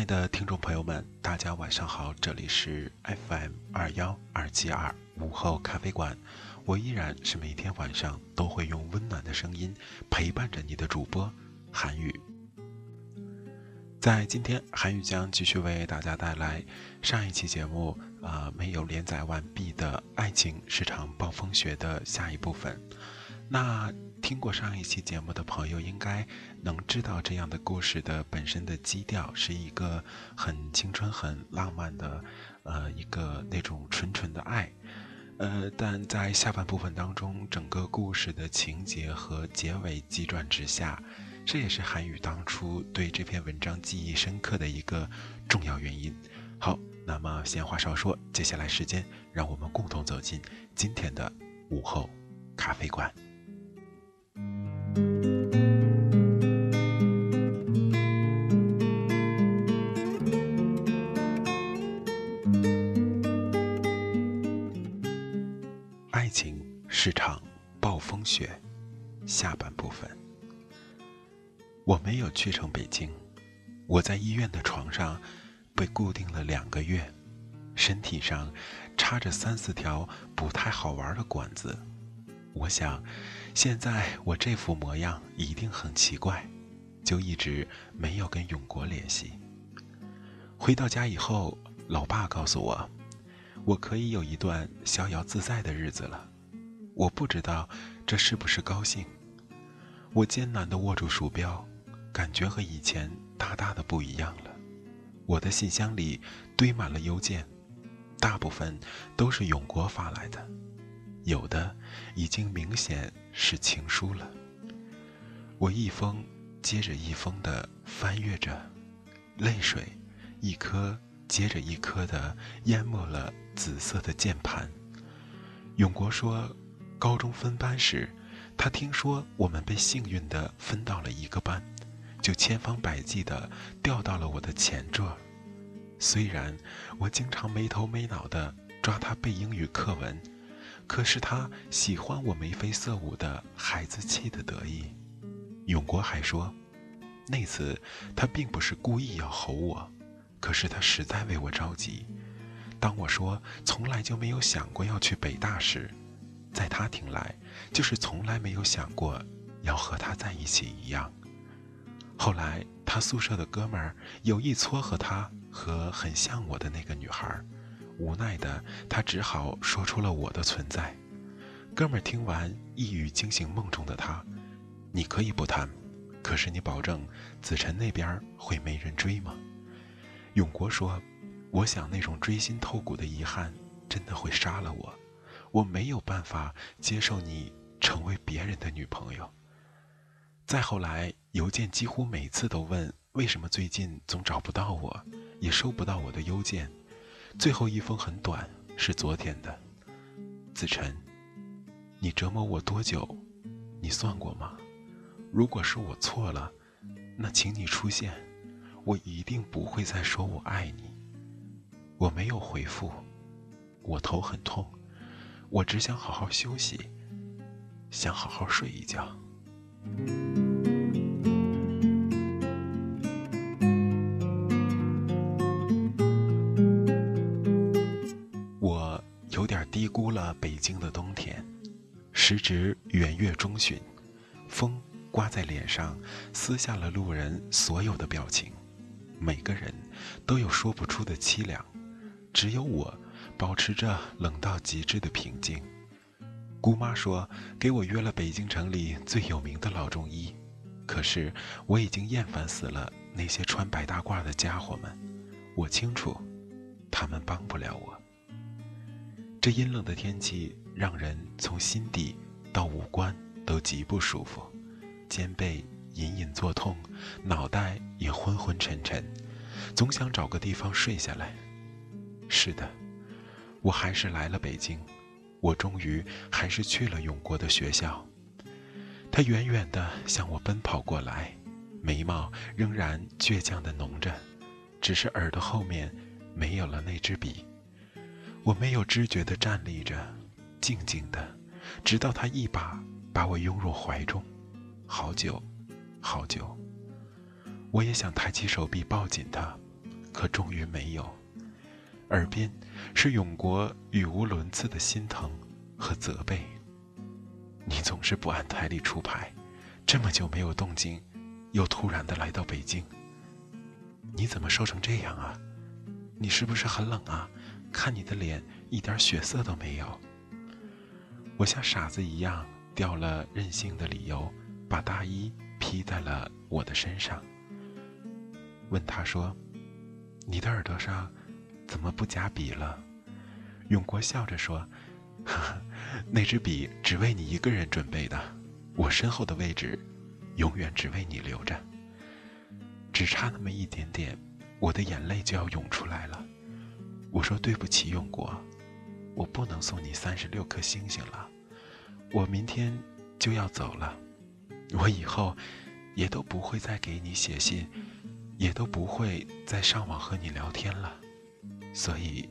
亲爱的听众朋友们，大家晚上好，这里是 FM 二幺二七二午后咖啡馆，我依然是每天晚上都会用温暖的声音陪伴着你的主播韩语。在今天，韩语将继续为大家带来上一期节目啊没有连载完毕的《爱情是场暴风雪》的下一部分。那。听过上一期节目的朋友应该能知道，这样的故事的本身的基调是一个很青春、很浪漫的，呃，一个那种纯纯的爱，呃，但在下半部分当中，整个故事的情节和结尾急转直下，这也是韩语当初对这篇文章记忆深刻的一个重要原因。好，那么闲话少说，接下来时间让我们共同走进今天的午后咖啡馆。下半部分。我没有去成北京，我在医院的床上被固定了两个月，身体上插着三四条不太好玩的管子。我想。现在我这副模样一定很奇怪，就一直没有跟永国联系。回到家以后，老爸告诉我，我可以有一段逍遥自在的日子了。我不知道这是不是高兴。我艰难地握住鼠标，感觉和以前大大的不一样了。我的信箱里堆满了邮件，大部分都是永国发来的。有的已经明显是情书了。我一封接着一封的翻阅着，泪水一颗接着一颗的淹没了紫色的键盘。永国说，高中分班时，他听说我们被幸运的分到了一个班，就千方百计的调到了我的前桌。虽然我经常没头没脑的抓他背英语课文。可是他喜欢我眉飞色舞的孩子气的得意。永国还说，那次他并不是故意要吼我，可是他实在为我着急。当我说从来就没有想过要去北大时，在他听来就是从来没有想过要和他在一起一样。后来他宿舍的哥们儿有意撮合他和很像我的那个女孩。无奈的他只好说出了我的存在。哥们儿听完，一语惊醒梦中的他：“你可以不谈，可是你保证子晨那边会没人追吗？”永国说：“我想那种锥心透骨的遗憾，真的会杀了我。我没有办法接受你成为别人的女朋友。”再后来，邮件几乎每次都问为什么最近总找不到我，也收不到我的邮件。最后一封很短，是昨天的。子晨，你折磨我多久？你算过吗？如果是我错了，那请你出现，我一定不会再说我爱你。我没有回复，我头很痛，我只想好好休息想好好睡一觉。我有点低估了北京的冬天时值元月中旬风刮在脸上撕下了路人所有的表情每个人都有说不出的凄凉只有我保持着冷到极致的平静。姑妈说给我约了北京城里最有名的老中医，可是我已经厌烦死了那些穿白大褂的家伙们。我清楚，他们帮不了我。这阴冷的天气让人从心底到五官都极不舒服，肩背隐隐作痛，脑袋也昏昏沉沉，总想找个地方睡下来。是的，我还是来了北京。我终于还是去了永国的学校。他远远地向我奔跑过来，眉毛仍然倔强地浓着，只是耳朵后面没有了那支笔。我没有知觉地站立着，静静的，直到他一把把我拥入怀中，好久，好久。我也想抬起手臂抱紧他，可终于没有。耳边是永国语无伦次的心疼和责备。你总是不按台历出牌，这么久没有动静，又突然的来到北京。你怎么瘦成这样啊？你是不是很冷啊？看你的脸一点血色都没有。我像傻子一样掉了任性的理由，把大衣披在了我的身上。问他说：“你的耳朵上？”怎么不加笔了？永国笑着说：“ 那支笔只为你一个人准备的，我身后的位置，永远只为你留着。只差那么一点点，我的眼泪就要涌出来了。”我说：“对不起，永国，我不能送你三十六颗星星了。我明天就要走了，我以后也都不会再给你写信，也都不会再上网和你聊天了。”所以，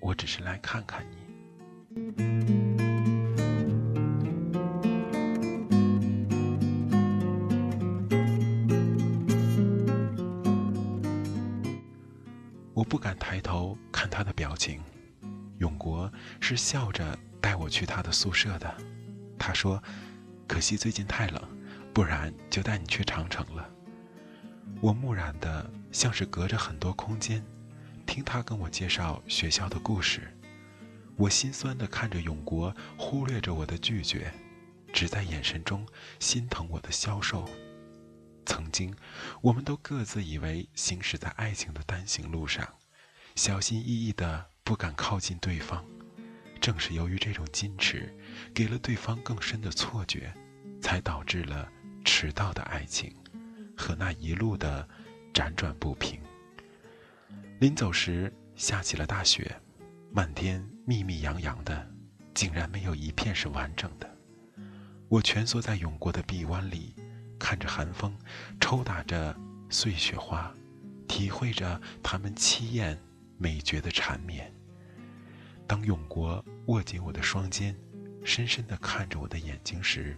我只是来看看你。我不敢抬头看他的表情。永国是笑着带我去他的宿舍的。他说：“可惜最近太冷，不然就带你去长城了。”我木然的，像是隔着很多空间。听他跟我介绍学校的故事，我心酸地看着永国，忽略着我的拒绝，只在眼神中心疼我的消瘦。曾经，我们都各自以为行驶在爱情的单行路上，小心翼翼的不敢靠近对方。正是由于这种矜持，给了对方更深的错觉，才导致了迟到的爱情和那一路的辗转不平。临走时下起了大雪，漫天密密扬扬的，竟然没有一片是完整的。我蜷缩在永国的臂弯里，看着寒风抽打着碎雪花，体会着他们凄艳美绝的缠绵。当永国握紧我的双肩，深深地看着我的眼睛时，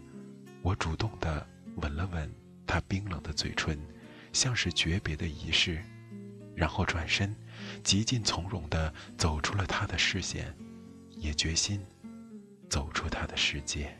我主动地吻了吻他冰冷的嘴唇，像是诀别的仪式。然后转身，极尽从容地走出了他的视线，也决心走出他的世界。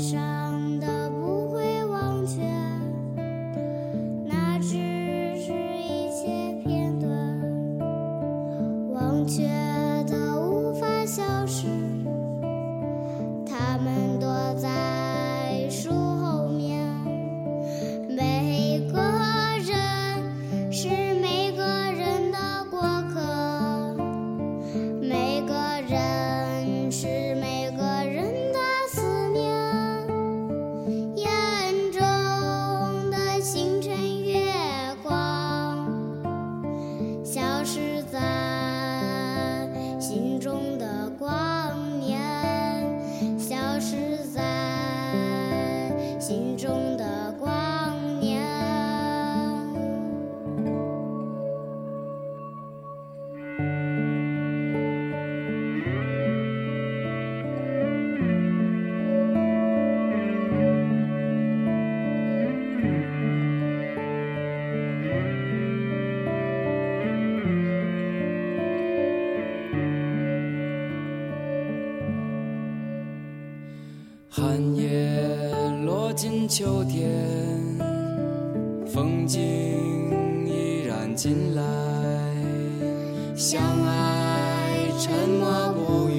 上中进来，相爱沉默不语，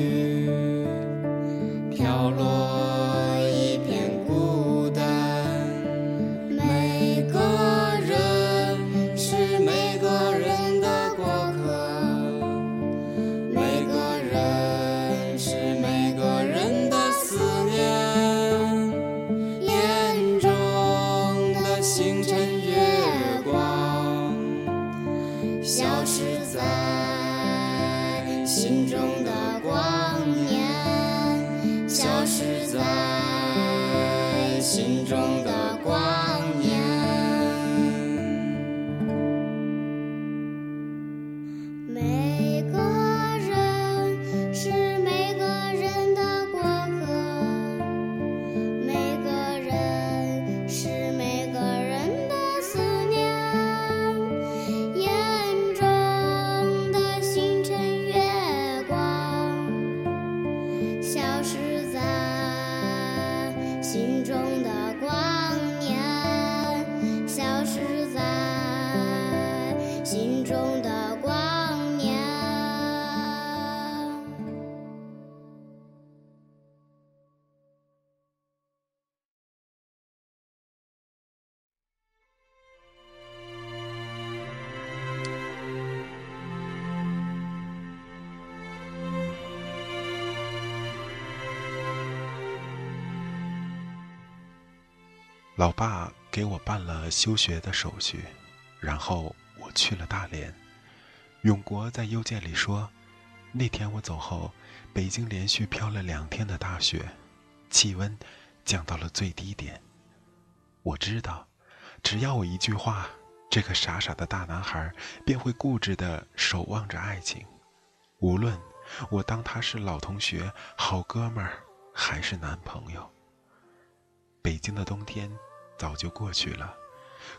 老爸给我办了休学的手续，然后我去了大连。永国在邮件里说，那天我走后，北京连续飘了两天的大雪，气温降到了最低点。我知道，只要我一句话，这个傻傻的大男孩便会固执地守望着爱情，无论我当他是老同学、好哥们儿，还是男朋友。北京的冬天早就过去了，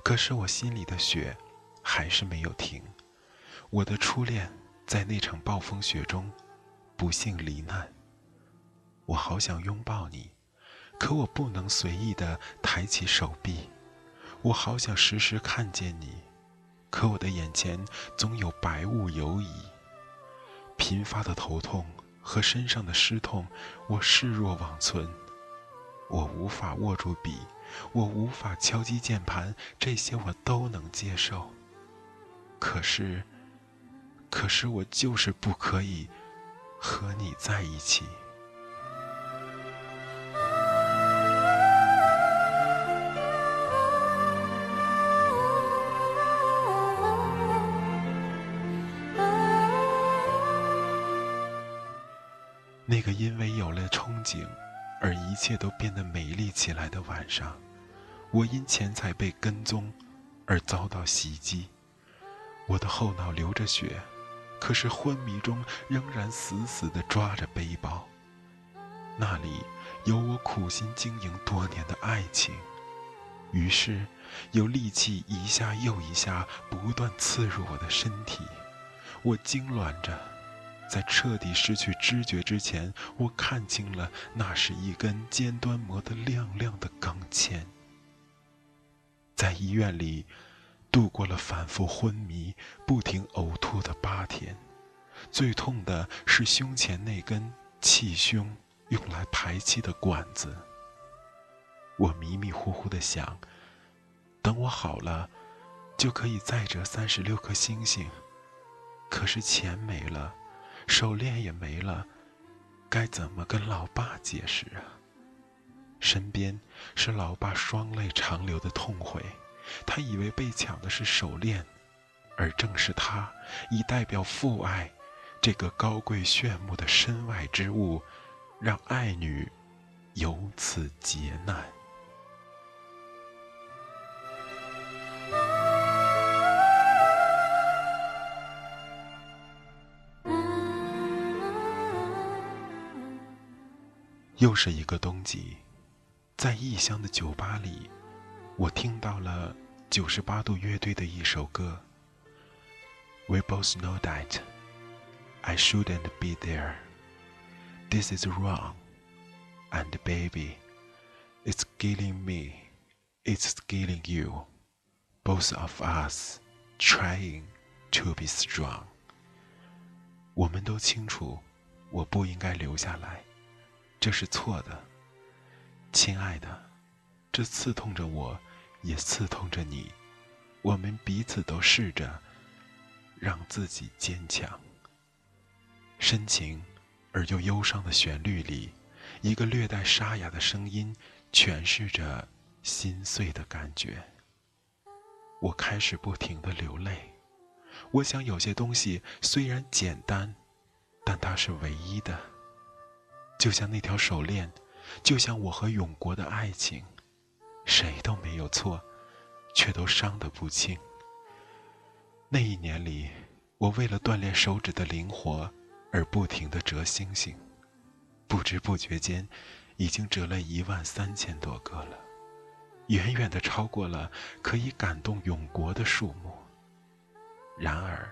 可是我心里的雪还是没有停。我的初恋在那场暴风雪中不幸罹难。我好想拥抱你，可我不能随意的抬起手臂。我好想时时看见你，可我的眼前总有白雾游移。频发的头痛和身上的湿痛，我视若罔存。我无法握住笔，我无法敲击键盘，这些我都能接受。可是，可是我就是不可以和你在一起。那个因为有了憧憬，而一切都变得美丽起来的晚上，我因钱财被跟踪，而遭到袭击。我的后脑流着血，可是昏迷中仍然死死地抓着背包。那里有我苦心经营多年的爱情，于是有利器一下又一下不断刺入我的身体，我痉挛着。在彻底失去知觉之前，我看清了，那是一根尖端磨得亮亮的钢钎。在医院里，度过了反复昏迷、不停呕吐的八天，最痛的是胸前那根气胸用来排气的管子。我迷迷糊糊的想，等我好了，就可以再折三十六颗星星。可是钱没了。手链也没了，该怎么跟老爸解释啊？身边是老爸双泪长流的痛悔，他以为被抢的是手链，而正是他以代表父爱这个高贵炫目的身外之物，让爱女由此劫难。又是一个冬季，在异乡的酒吧里，我听到了九十八度乐队的一首歌。We both know that I shouldn't be there. This is wrong, and baby, it's killing me it's killing you. Both of us trying to be strong. 我们都清楚，我不应该留下来，这是错的。亲爱的，这刺痛着我，也刺痛着你。我们彼此都试着让自己坚强。深情而又忧伤的旋律里，一个略带沙哑的声音诠释着心碎的感觉。我开始不停的流泪。我想有些东西虽然简单，但它是唯一的。就像那条手链，就像我和永国的爱情，谁都没有错，却都伤得不轻。那一年里，我为了锻炼手指的灵活，而不停地折星星，不知不觉间，已经折了一万三千多个了，远远地超过了可以感动永国的数目。然而，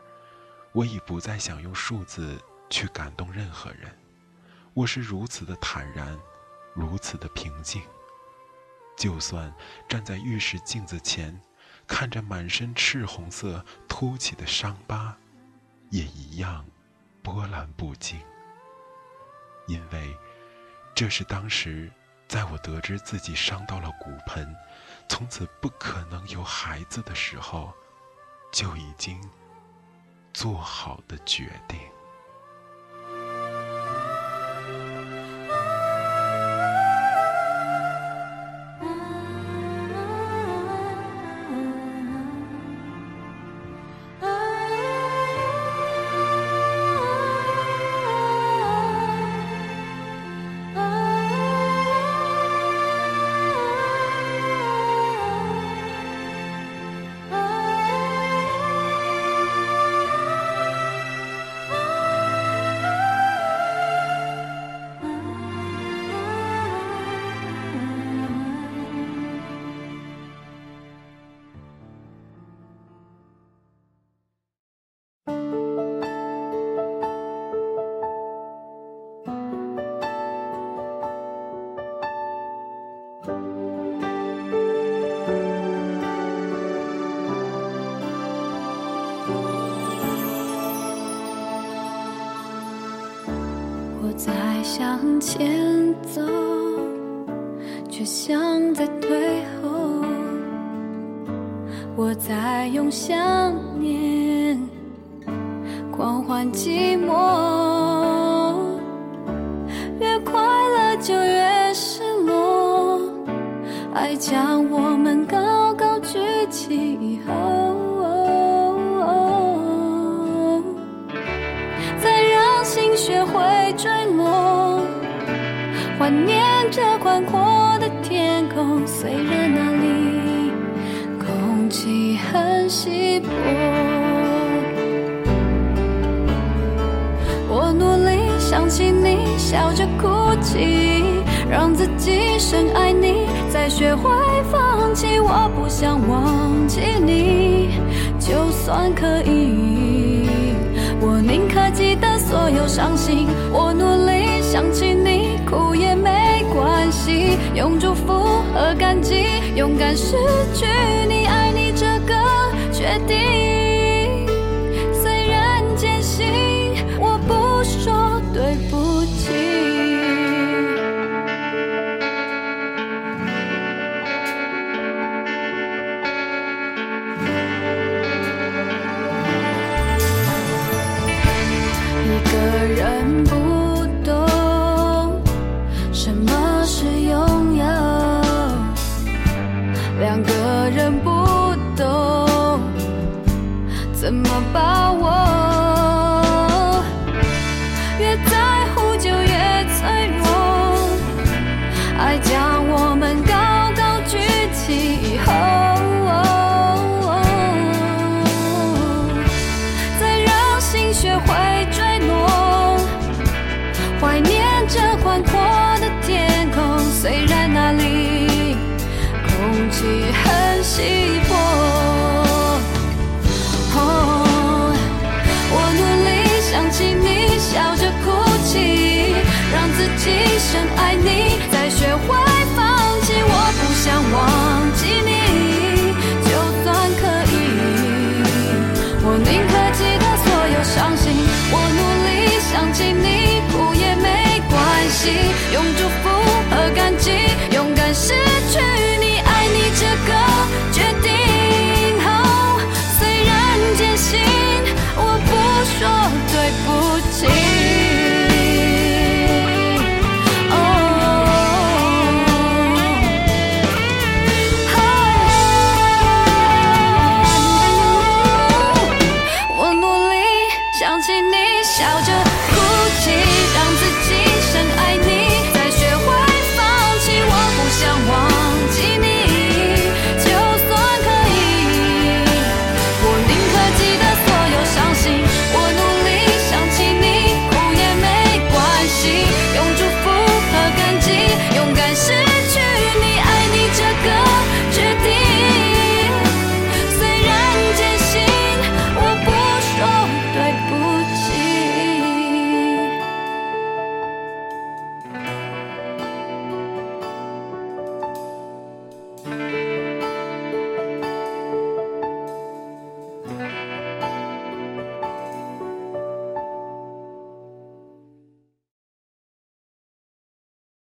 我已不再想用数字去感动任何人。我是如此的坦然，如此的平静。就算站在浴室镜子前，看着满身赤红色凸起的伤疤，也一样波澜不惊。因为，这是当时在我得知自己伤到了骨盆，从此不可能有孩子的时候。就已经做好的决定。向前走，却像在退后。我在用想念狂欢寂寞，越快乐就越失落。爱将我们怀念着宽阔的天空，虽然那里空气很稀薄。我努力想起你，笑着哭泣，让自己深爱你，再学会放弃。我不想忘记你，就算可以，我宁可记得所有伤心。我努力想起你。哭也没关系，用祝福和感激，勇敢失去你，爱你这个决定。怎么把握？越让自己深爱你再学会放弃。我不想忘。